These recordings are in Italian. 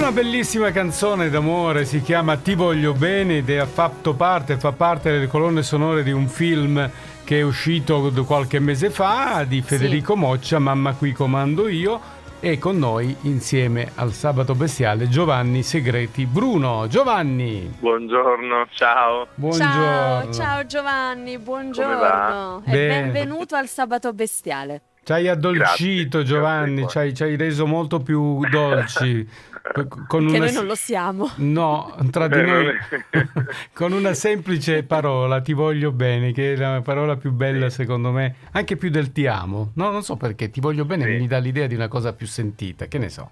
Una bellissima canzone d'amore si chiama Ti voglio bene ed ha fatto parte, fa parte delle colonne sonore di un film che è uscito qualche mese fa di Federico sì. Moccia, Mamma qui comando io e con noi insieme al Sabato Bestiale Giovanni Segreti Bruno. Giovanni! Buongiorno, ciao! Buongiorno. Ciao, ciao Giovanni, buongiorno e benvenuto al Sabato Bestiale. Ci hai addolcito grazie, Giovanni, ci, hai, ci hai reso molto più dolci. con che una... noi non lo siamo. No, tra di noi, con una semplice parola, ti voglio bene, che è la parola più bella secondo me, anche più del ti amo. No, non so perché, ti voglio bene sì. mi dà l'idea di una cosa più sentita, che ne so.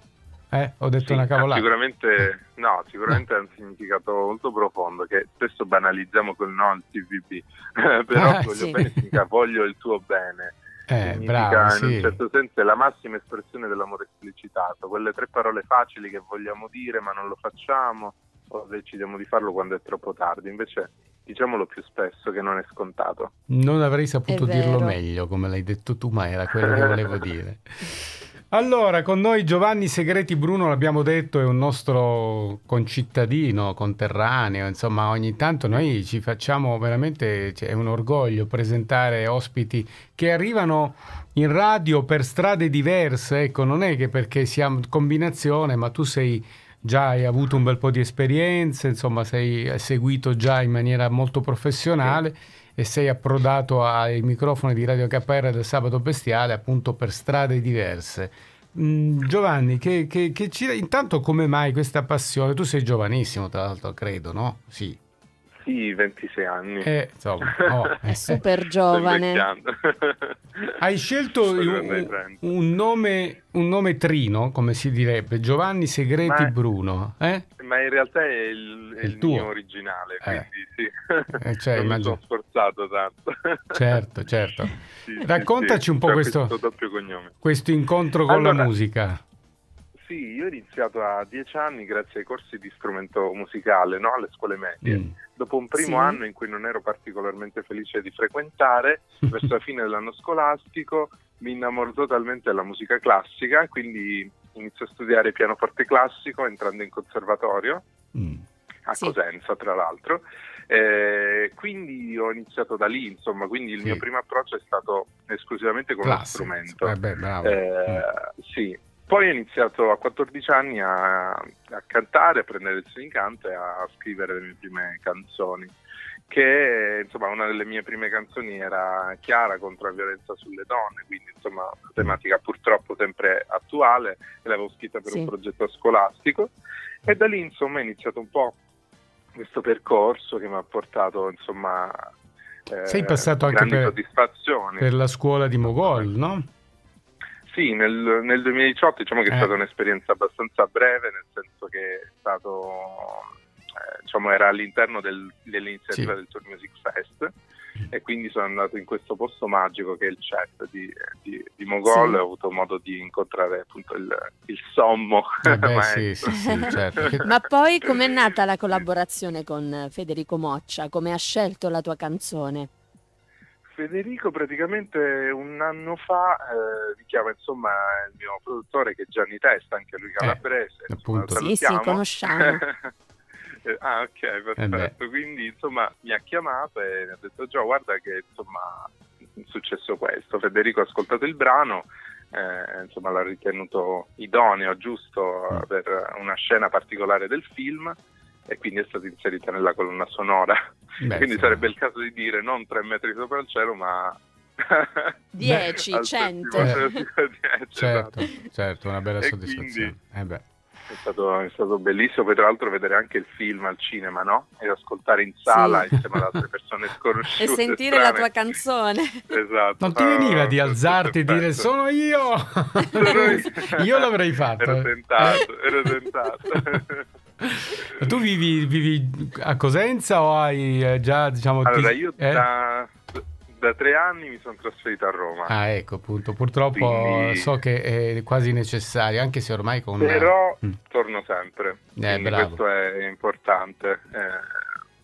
Eh, ho detto sì, una cavolata. Sicuramente, no, sicuramente ha un significato molto profondo che spesso banalizziamo col no al TVB, però ah, voglio sì. bene voglio il tuo bene eh, bravo, in un certo senso è la massima espressione dell'amore esplicitato, quelle tre parole facili che vogliamo dire ma non lo facciamo o decidiamo di farlo quando è troppo tardi, invece diciamolo più spesso che non è scontato. Non avrei saputo dirlo meglio come l'hai detto tu, ma era quello che volevo dire. Allora, con noi Giovanni Segreti Bruno, l'abbiamo detto, è un nostro concittadino, conterraneo, insomma ogni tanto noi ci facciamo veramente, cioè, è un orgoglio presentare ospiti che arrivano in radio per strade diverse, ecco, non è che perché siamo combinazione, ma tu sei già hai avuto un bel po' di esperienze, insomma sei seguito già in maniera molto professionale. Sì e sei approdato ai microfoni di Radio KR del Sabato Bestiale appunto per strade diverse. Mm, Giovanni, che, che, che ci... intanto come mai questa passione? Tu sei giovanissimo tra l'altro, credo, no? Sì. Sì, 26 anni. Eh, insomma, oh, è super giovane. Hai scelto un, un, nome, un, nome, trino, come si direbbe, Giovanni Segreti ma, Bruno. Eh? Ma in realtà è il, è il, il mio originale, eh. quindi sì. Eh, cioè, non mi sono sforzato tanto. Certo, certo. Sì, Raccontaci sì, un po' questo, questo, incontro con allora, la musica. Sì, io ho iniziato a dieci anni grazie ai corsi di strumento musicale no? alle scuole medie. Mm. Dopo un primo sì. anno in cui non ero particolarmente felice di frequentare, verso la fine dell'anno scolastico mi innamoro totalmente della musica classica, quindi inizio a studiare pianoforte classico entrando in conservatorio mm. a sì. Cosenza, tra l'altro. Eh, quindi ho iniziato da lì, insomma, quindi il sì. mio primo approccio è stato esclusivamente con Classico. lo strumento. Eh beh, eh, mm. Sì, poi ho iniziato a 14 anni a, a cantare, a prendere lezioni di canto e a scrivere le mie prime canzoni. Che insomma una delle mie prime canzoni era Chiara contro la violenza sulle donne, quindi insomma una tematica purtroppo sempre attuale, e l'avevo scritta per sì. un progetto scolastico. E da lì insomma è iniziato un po' questo percorso che mi ha portato insomma eh, sei passato anche per, per, la scuola di Mogol no? Sì, nel, nel 2018 diciamo che è eh. stata un'esperienza abbastanza breve, nel senso che è stato, eh, diciamo, era all'interno del, dell'iniziativa sì. del Tour Music Fest e quindi sono andato in questo posto magico che è il CET di, di, di Mogol sì. e ho avuto modo di incontrare appunto il, il sommo eh beh, sì, sì, certo. ma poi com'è nata la collaborazione con Federico Moccia come ha scelto la tua canzone? Federico praticamente un anno fa eh, vi chiama insomma il mio produttore che è Gianni Testa, anche lui calabrese. Eh, appunto. Sì, sì, conosciamo. ah ok, perfetto. Eh Quindi insomma mi ha chiamato e mi ha detto Gio guarda che insomma è successo questo. Federico ha ascoltato il brano, eh, insomma l'ha ritenuto idoneo, giusto mm. per una scena particolare del film e quindi è stata inserita nella colonna sonora. Beh, quindi sì. sarebbe il caso di dire non tre metri sopra il cielo, ma 10, 100. certo, certo, una bella e soddisfazione. Quindi, eh è, stato, è stato, bellissimo poi tra l'altro vedere anche il film al cinema, no? E ascoltare in sala sì. insieme ad altre persone sconosciute. e sentire strane. la tua canzone. Esatto. Non ti veniva di alzarti e dire sono io? io l'avrei fatto. Ero tentato, ero tentato. Tu vivi, vivi, a Cosenza o hai eh, già diciamo allora ti... io eh? da, da, tre anni mi sono trasferito a Roma ah ecco appunto purtroppo quindi... so che è quasi necessario anche se ormai con però mm. torno sempre eh, questo è importante eh,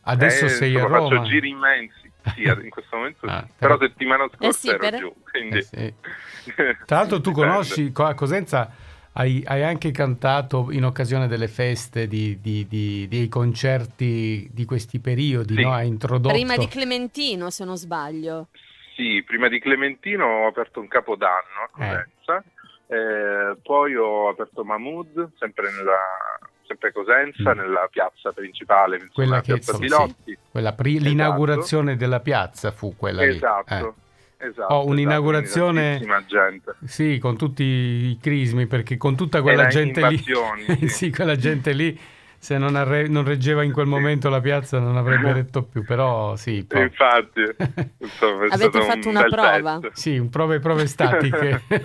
adesso sei a Roma faccio giri immensi sì, in questo momento ah, però... settimana scorsa eh sì, ero per... giù quindi... Eh sì. tra l'altro tu conosci a Cosenza hai, hai, anche cantato in occasione delle feste, di, di, di, dei concerti di questi periodi, sì. no? Hai introdotto... Prima di Clementino, se non sbaglio. Sì, prima di Clementino ho aperto un capodanno a Cosenza, eh. Eh, poi ho aperto Mahmood, sempre nella sempre Cosenza, mm. nella piazza principale, insomma, quella che, piazza insomma, sì, quella pri- esatto. l'inaugurazione della piazza fu quella esatto. lì. Eh. Esatto, un'inaugurazione esatto, sì, con tutti i crismi, perché con tutta quella Era gente lì, sì, quella gente lì se non, arre- non, reggeva in quel momento la piazza non avrebbe retto più, però sì. Poi... Infatti, insomma, avete fatto un una prova? Pezzo. Sì, un prove prove statiche. è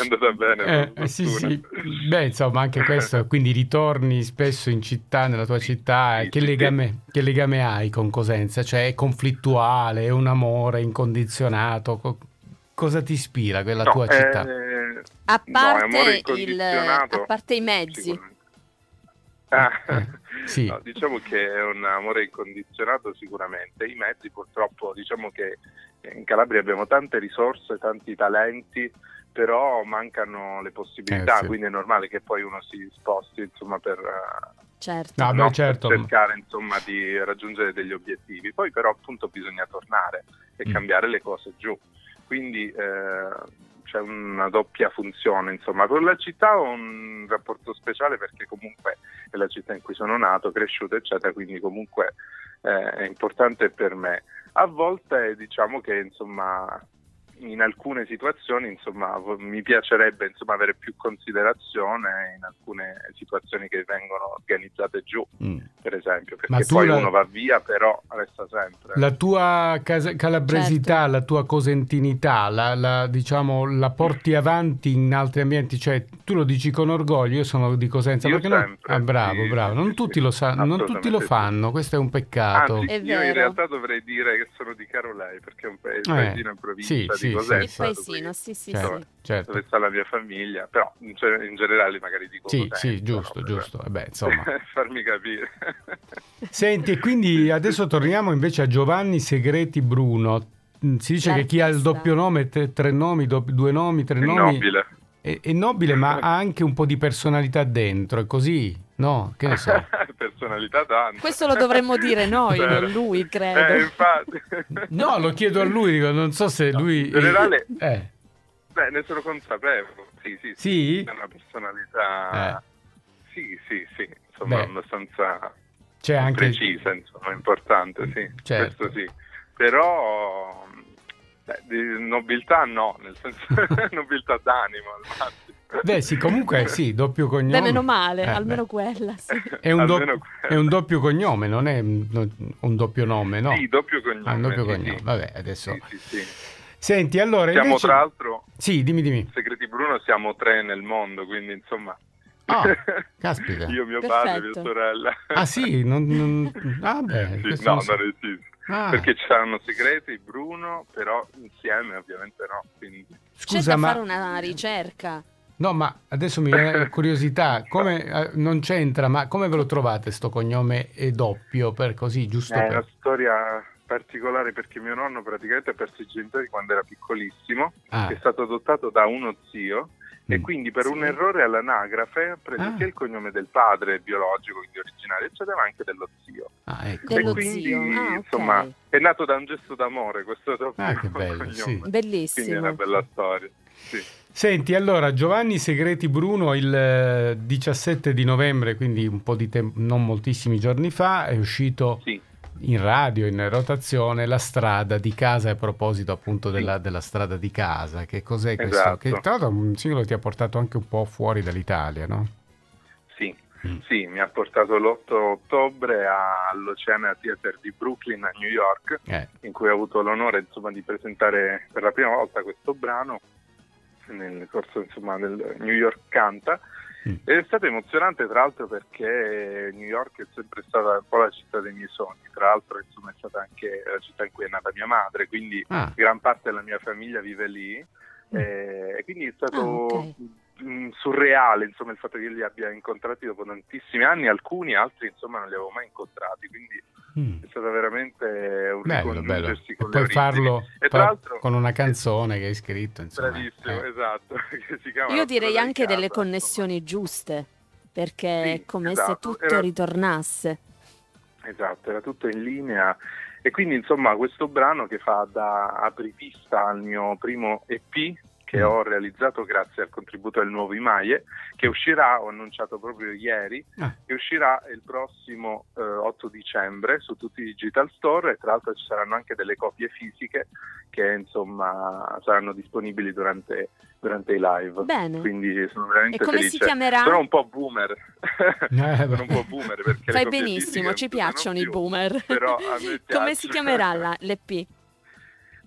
andata bene. Eh, sì, sì. Beh, insomma, anche questo, quindi ritorni spesso in città, nella tua città, sì, che, legame, che, legame, hai con Cosenza? Cioè è conflittuale, è un amore incondizionato? Co- cosa ti ispira quella no, tua città? Eh... A, parte no, il, a parte i mezzi. Ah, eh, sì. no, diciamo che è un amore incondizionato sicuramente. I mezzi purtroppo, diciamo che in Calabria abbiamo tante risorse, tanti talenti, però mancano le possibilità, eh, sì. quindi è normale che poi uno si sposti insomma, per, certo. no, no, certo. per cercare insomma, di raggiungere degli obiettivi. Poi però appunto bisogna tornare e mm. cambiare le cose giù. Quindi eh, c'è una doppia funzione, insomma, con la città ho un rapporto speciale perché comunque è la città in cui sono nato, cresciuto, eccetera, quindi comunque eh, è importante per me. A volte diciamo che insomma in alcune situazioni insomma, mi piacerebbe insomma, avere più considerazione in alcune situazioni che vengono organizzate giù, mm. per esempio, perché poi la... uno va via però resta sempre. La tua casa- calabresità, certo. la tua cosentinità, la, la, diciamo, la porti avanti in altri ambienti, cioè tu lo dici con orgoglio, io sono di Cosenza, io perché sempre, ah, bravo, sì, bravo, non, sì, tutti lo sa- non tutti lo fanno, questo è un peccato. Anzi, io in realtà dovrei dire che sono di Carolei, perché è un paesino eh, in provincia sì, di Cosenza. Il paesino, sì, sì, certo, sì. Certo. Dove sta la mia famiglia, però in, in generale magari dico Sì, sì, giusto, no, giusto. Eh beh, insomma. farmi capire. Senti, e quindi adesso torniamo invece a Giovanni Segreti Bruno. Mm, si dice L'artista. che chi ha il doppio nome, tre, tre nomi, do, due nomi, tre è nomi... Nobile. È, è nobile, ma ha anche un po' di personalità dentro, è così? No, che ne so. personalità tanta. Questo lo dovremmo dire noi, non lui, credo. Eh, infatti. no, lo chiedo a lui, dico, non so se lui... In generale... Eh. Beh, ne sono consapevole. Sì, sì, sì. È una personalità... Eh. Sì, sì, sì. Insomma, Beh. abbastanza C'è anche... precisa, insomma, importante, sì. Certo. Questo sì. Però... Beh, di nobiltà no, nel senso nobiltà d'animo al massimo. Beh sì, comunque sì, doppio cognome. Beh, meno male, eh, almeno beh. quella, sì. È un, do- è un, doppio cognome, non è un doppio nome, no? Sì, doppio cognome. Ah, un doppio sì, cognome, sì. vabbè, adesso... Sì, sì, sì. Senti, allora Siamo invece... tra l'altro... Sì, dimmi, dimmi. Segreti Bruno siamo tre nel mondo, quindi insomma... Ah, caspita. Io, mio Perfetto. padre, mia sorella. Ah sì? Non, non... Ah beh, sì, no, non esiste. Ah. Perché c'erano segreti, Bruno, però insieme ovviamente no. Quindi... Scusa, C'è da ma... fare una ricerca. No, ma adesso mi viene curiosità, come, eh, non c'entra, ma come ve lo trovate sto cognome è doppio, per così, giusto? È per... una storia particolare perché mio nonno praticamente ha perso i genitori quando era piccolissimo, ah. è stato adottato da uno zio mm. e quindi per sì. un errore all'anagrafe ha preso ah. sia il cognome del padre biologico, quindi originario, eccetera, ma anche dello zio. Ah, ecco. Dello e quindi, zio. Ah, insomma, okay. è nato da un gesto d'amore questo doppio ah, che bello, cognome. Sì. Bellissimo. Quindi è una bella storia. Sì. Senti, allora Giovanni Segreti Bruno il 17 di novembre, quindi un po' di tempo, non moltissimi giorni fa, è uscito sì. in radio, in rotazione, La strada di casa, a proposito appunto della, sì. della strada di casa. Che cos'è questo? Esatto. Che tra l'altro un singolo ti ha portato anche un po' fuori dall'Italia, no? Sì, mm. sì mi ha portato l'8 ottobre all'Oceana Theater di Brooklyn a New York, eh. in cui ho avuto l'onore insomma, di presentare per la prima volta questo brano nel corso insomma, del New York Canta. Mm. Ed è stato emozionante tra l'altro perché New York è sempre stata un po' la città dei miei sogni, tra l'altro insomma, è stata anche la città in cui è nata mia madre, quindi Ah. gran parte della mia famiglia vive lì eh, e quindi è stato Ah, ok. Mm, surreale insomma, il fatto che io li abbia incontrati dopo tantissimi anni, alcuni altri insomma non li avevo mai incontrati, quindi Mm. È stato veramente un bello, bello. E poi farlo e tra l'altro, con una canzone che hai scritto. Insomma. Bravissimo, eh. esatto. Io direi anche delle casa, connessioni insomma. giuste, perché sì, è come esatto. se tutto era... ritornasse. Esatto, era tutto in linea. E quindi insomma questo brano che fa da apripista al mio primo EP che ho realizzato grazie al contributo del nuovo Imaie, che uscirà, ho annunciato proprio ieri, ah. che uscirà il prossimo eh, 8 dicembre su tutti i digital store e tra l'altro ci saranno anche delle copie fisiche che insomma saranno disponibili durante, durante i live. Bene. Quindi sono veramente e come felice. si chiamerà? Sono un po' boomer. Eh, sono un po' boomer perché Fai benissimo, ci piacciono i boomer. Però come si chiamerà la, l'EP?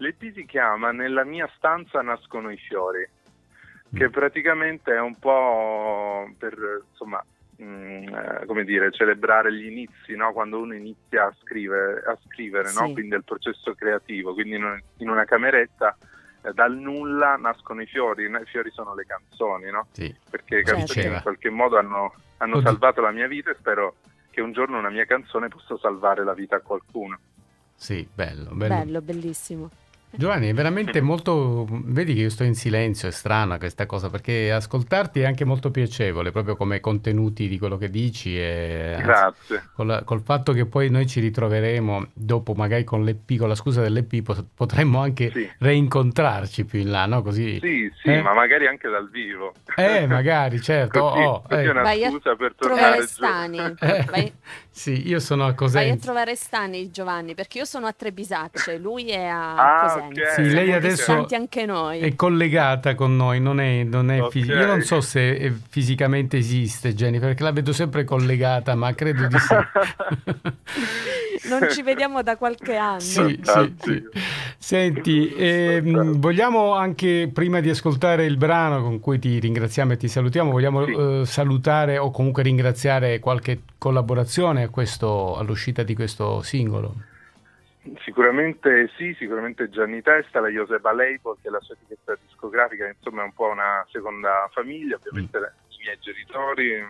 L'EP si chiama Nella mia stanza nascono i fiori, che mm. praticamente è un po' per insomma, mh, mm, eh, come dire, celebrare gli inizi, no? quando uno inizia a scrivere, a scrivere sì. no? quindi il processo creativo, quindi in, in una cameretta eh, dal nulla nascono i fiori, i fiori sono le canzoni, no? Sì. perché le canzoni in qualche modo hanno, hanno salvato la mia vita e spero che un giorno una mia canzone possa salvare la vita a qualcuno. Sì, bello, bello. bello bellissimo. Giovanni, è veramente molto. Vedi che io sto in silenzio, è strana questa cosa, perché ascoltarti è anche molto piacevole, proprio come contenuti di quello che dici. E, Grazie. Col, col, fatto che poi noi ci ritroveremo dopo, magari con l'EP, con la scusa dell'EP, potremmo anche sì. reincontrarci più in là, no? Così, sì, sì, eh? ma magari anche dal vivo. Eh, magari, certo. così, oh, così eh. è una scusa per tornare Stani. Eh, vai... Sì, io sono a Cosenza. Vai a trovare Stani, Giovanni, perché io sono a Trebisacce, lui è a ah, Cosenza. Okay. Sì, lei adesso anche noi. è collegata con noi, non è, non è okay. fis- Io non so se fisicamente esiste Jennifer, perché la vedo sempre collegata, ma credo di sì. non ci vediamo da qualche anno. Sì, sì, sì. Senti, ehm, vogliamo anche, prima di ascoltare il brano con cui ti ringraziamo e ti salutiamo, vogliamo sì. eh, salutare o comunque ringraziare qualche collaborazione a questo, all'uscita di questo singolo? Sicuramente sì, sicuramente Gianni Testa, la Joseba Label, che è la sua etichetta discografica, insomma è un po' una seconda famiglia, ovviamente mm. i miei genitori,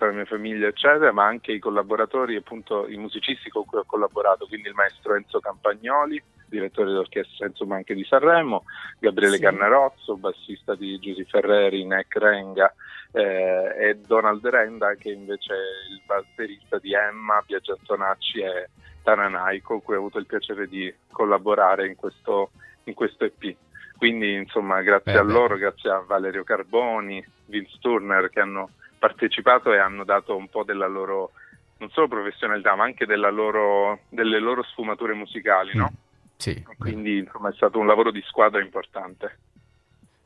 tutta la mia famiglia eccetera, ma anche i collaboratori, appunto i musicisti con cui ho collaborato, quindi il maestro Enzo Campagnoli, direttore d'orchestra insomma anche di Sanremo, Gabriele sì. Cannarozzo, bassista di Giusy Ferreri, Neck Renga eh, e Donald Renda che invece è il batterista di Emma, Biagio Antonacci e Tananai con cui ho avuto il piacere di collaborare in questo, in questo EP. Quindi insomma grazie beh, a loro, grazie a Valerio Carboni, Vince Turner che hanno partecipato e hanno dato un po' della loro, non solo professionalità, ma anche loro, delle loro sfumature musicali, no? Mm, sì. Quindi insomma è stato un lavoro di squadra importante.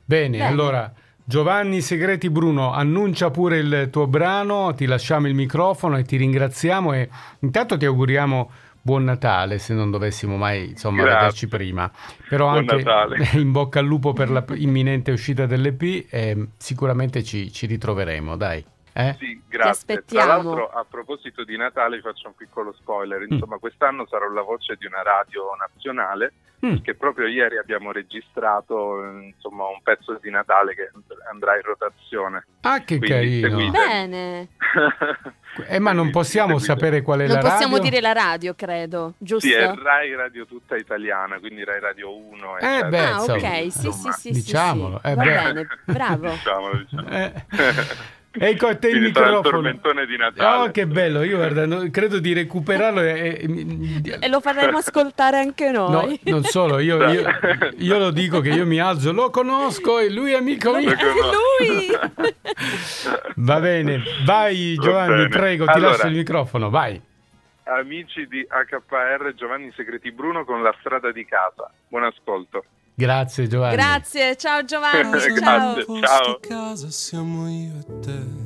Bene, Bene. allora Giovanni Segreti Bruno, annuncia pure il tuo brano, ti lasciamo il microfono e ti ringraziamo e intanto ti auguriamo buon Natale se non dovessimo mai insomma Grazie. vederci prima. Però buon anche Natale. in bocca al lupo per la imminente uscita dell'EP e sicuramente ci, ci ritroveremo, dai. Eh? Sì, grazie. Tra l'altro, a proposito di Natale, faccio un piccolo spoiler. Mm. Insomma, mm. quest'anno sarò la voce di una radio nazionale mm. che proprio ieri abbiamo registrato insomma, un pezzo di Natale che andrà in rotazione. Ah, che Quindi carino! Seguite. Bene! eh, ma non possiamo seguite. sapere qual è non la radio? Non possiamo dire la radio, credo, giusto? Sì, è Rai Radio tutta italiana, quindi Rai Radio 1. Eh beh, ah, ok, sì, sì, sì, diciamolo. Sì, sì. Eh, Va bene, bravo. diciamolo, diciamolo. Ecco a te il microfono. il di Natale. Oh, che bello! Io guarda, no, credo di recuperarlo e, e, e, lo faremo ascoltare anche noi. No, non solo, io, io, io, lo dico che io mi alzo, lo conosco e lui è amico mio. È lui! Va bene, vai Giovanni, bene. prego, ti allora, lascio il microfono, vai. Amici di HPR Giovanni Segreti Bruno con la strada di casa. Buon ascolto. Grazie Giovanni. Grazie, ciao Giovanni. ciao. Grazie, ciao. casa siamo io e te.